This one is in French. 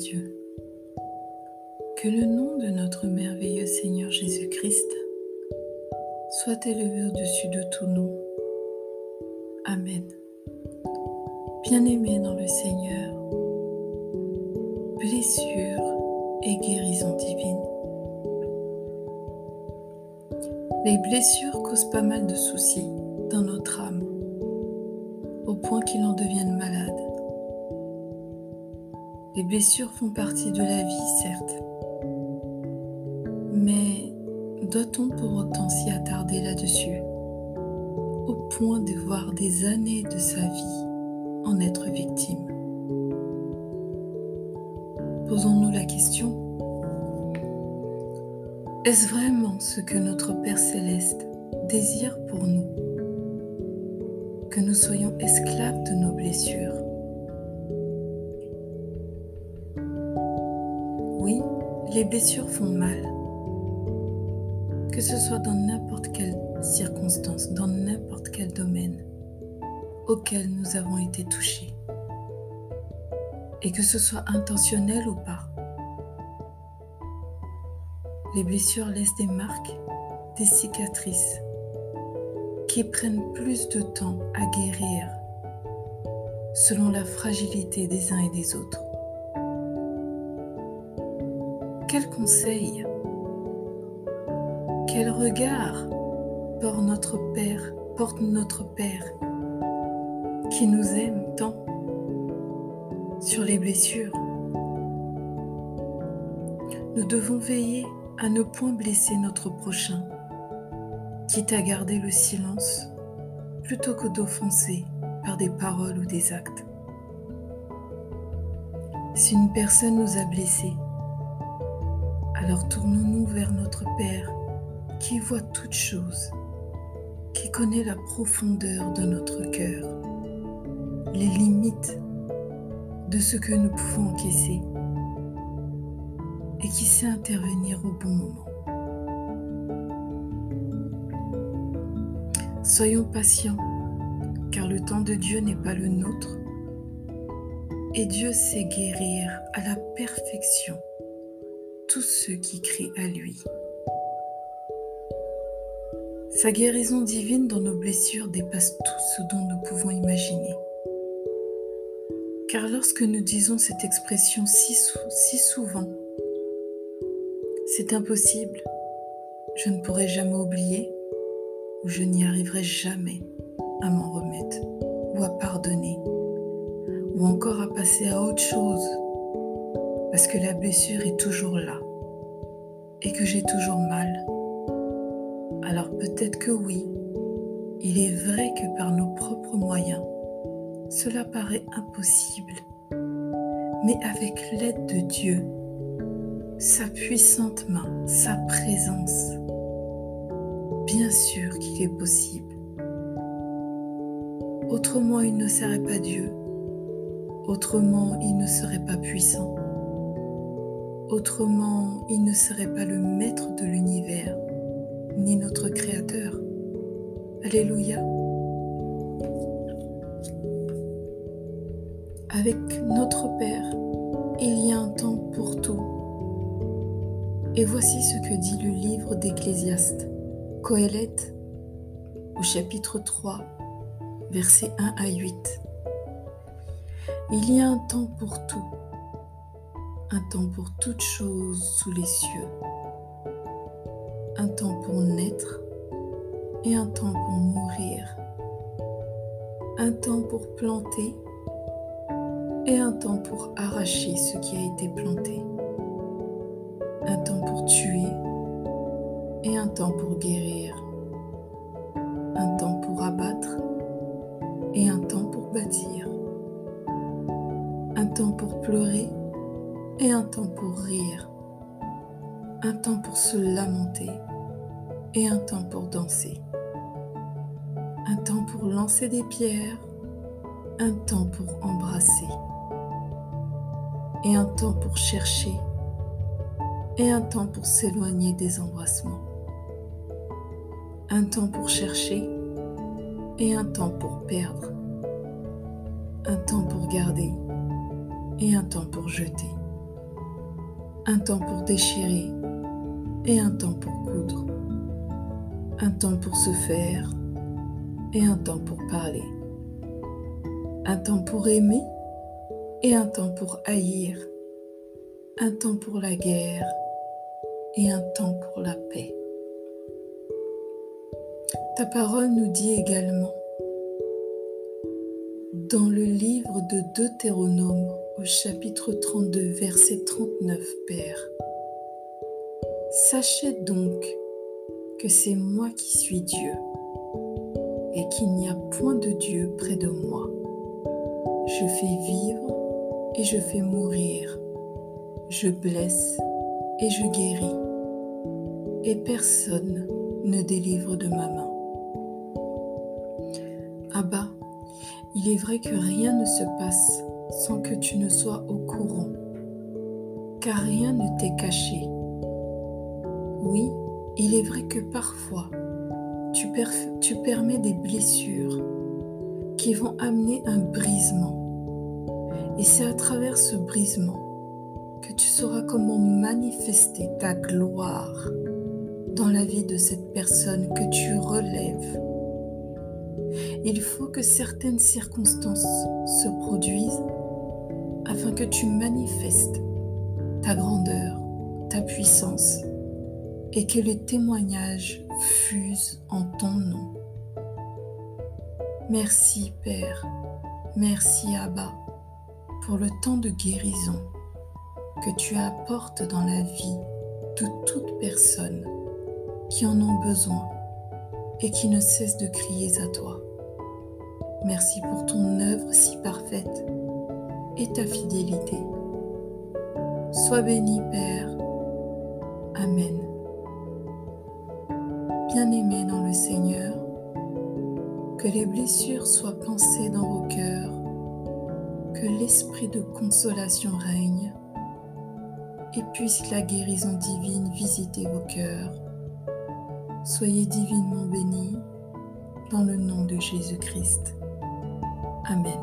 Dieu. Que le nom de notre merveilleux Seigneur Jésus-Christ soit élevé au-dessus de tout nom. Amen. Bien-aimés dans le Seigneur, blessures et guérison divine. Les blessures causent pas mal de soucis dans notre âme, au point qu'il en devienne malade. Les blessures font partie de la vie, certes, mais doit-on pour autant s'y attarder là-dessus, au point de voir des années de sa vie en être victime. Posons-nous la question. Est-ce vraiment ce que notre Père céleste désire pour nous? Que nous soyons esclaves de nos blessures les blessures font mal. Que ce soit dans n'importe quelle circonstance, dans n'importe quel domaine auquel nous avons été touchés. Et que ce soit intentionnel ou pas. Les blessures laissent des marques, des cicatrices qui prennent plus de temps à guérir selon la fragilité des uns et des autres. Quel conseil, quel regard porte notre Père, porte notre Père qui nous aime tant sur les blessures. Nous devons veiller à ne point blesser notre prochain, quitte à garder le silence plutôt que d'offenser par des paroles ou des actes. Si une personne nous a blessés, alors tournons-nous vers notre Père qui voit toutes choses, qui connaît la profondeur de notre cœur, les limites de ce que nous pouvons encaisser et qui sait intervenir au bon moment. Soyons patients, car le temps de Dieu n'est pas le nôtre, et Dieu sait guérir à la perfection tous ceux qui crient à lui. Sa guérison divine dans nos blessures dépasse tout ce dont nous pouvons imaginer. Car lorsque nous disons cette expression si, souvent, c'est impossible, je ne pourrai jamais oublier ou je n'y arriverai jamais à m'en remettre ou à pardonner ou encore à passer à autre chose parce que la blessure est toujours là et que j'ai toujours mal. Alors peut-être que oui, il est vrai que par nos propres moyens, cela paraît impossible. Mais avec l'aide de Dieu, sa puissante main, sa présence, bien sûr qu'il est possible. Autrement, il ne serait pas Dieu. Autrement, il ne serait pas puissant. Autrement, il ne serait pas le maître de l'univers, ni notre créateur. Alléluia. Avec notre Père, il y a un temps pour tout. Et voici ce que dit le livre d'Ecclésiaste, Coëlette, au chapitre 3, versets 1 à 8. Il y a un temps pour tout un temps pour toute chose sous les cieux, un temps pour naître et un temps pour mourir, un temps pour planter et un temps pour arracher ce qui a été planté, un temps pour tuer et un temps pour guérir, un temps pour abattre et un temps pour bâtir, un temps pour pleurer et un temps pour rire, un temps pour se lamenter et un temps pour danser, un temps pour lancer des pierres, un temps pour embrasser, et un temps pour chercher, et un temps pour s'éloigner des embrassements, un temps pour chercher, et un temps pour perdre, un temps pour garder, et un temps pour jeter un temps pour déchirer et un temps pour coudre, un temps pour se faire et un temps pour parler, un temps pour aimer et un temps pour haïr, un temps pour la guerre et un temps pour la paix. Ta parole nous dit également dans le livre de Deutéronome chapitre 32 verset 39 Père. Sachez donc que c'est moi qui suis Dieu et qu'il n'y a point de Dieu près de moi. Je fais vivre et je fais mourir. Je blesse et je guéris. Et personne ne délivre de ma main. Abba, il est vrai que rien ne se passe sans que tu ne sois au courant, car rien ne t'est caché. Oui, il est vrai que parfois, tu, permets des blessures qui vont amener un brisement. Et c'est à travers ce brisement que tu sauras comment manifester ta gloire dans la vie de cette personne que tu relèves il faut que certaines circonstances se produisent afin que tu manifestes ta grandeur, ta puissance et que les témoignages fusent en ton nom. Merci Père, merci Abba pour le temps de guérison que tu apportes dans la vie de toute personne qui en ont besoin et qui ne cesse de crier à toi. Merci pour ton œuvre si parfaite et ta fidélité. Sois béni, Père. Amen. Bien-aimés dans le Seigneur, que les blessures soient pensées dans vos cœurs, que l'esprit de consolation règne et puisse la guérison divine visiter vos cœurs. Soyez divinement bénis dans le nom de Jésus-Christ. Amen.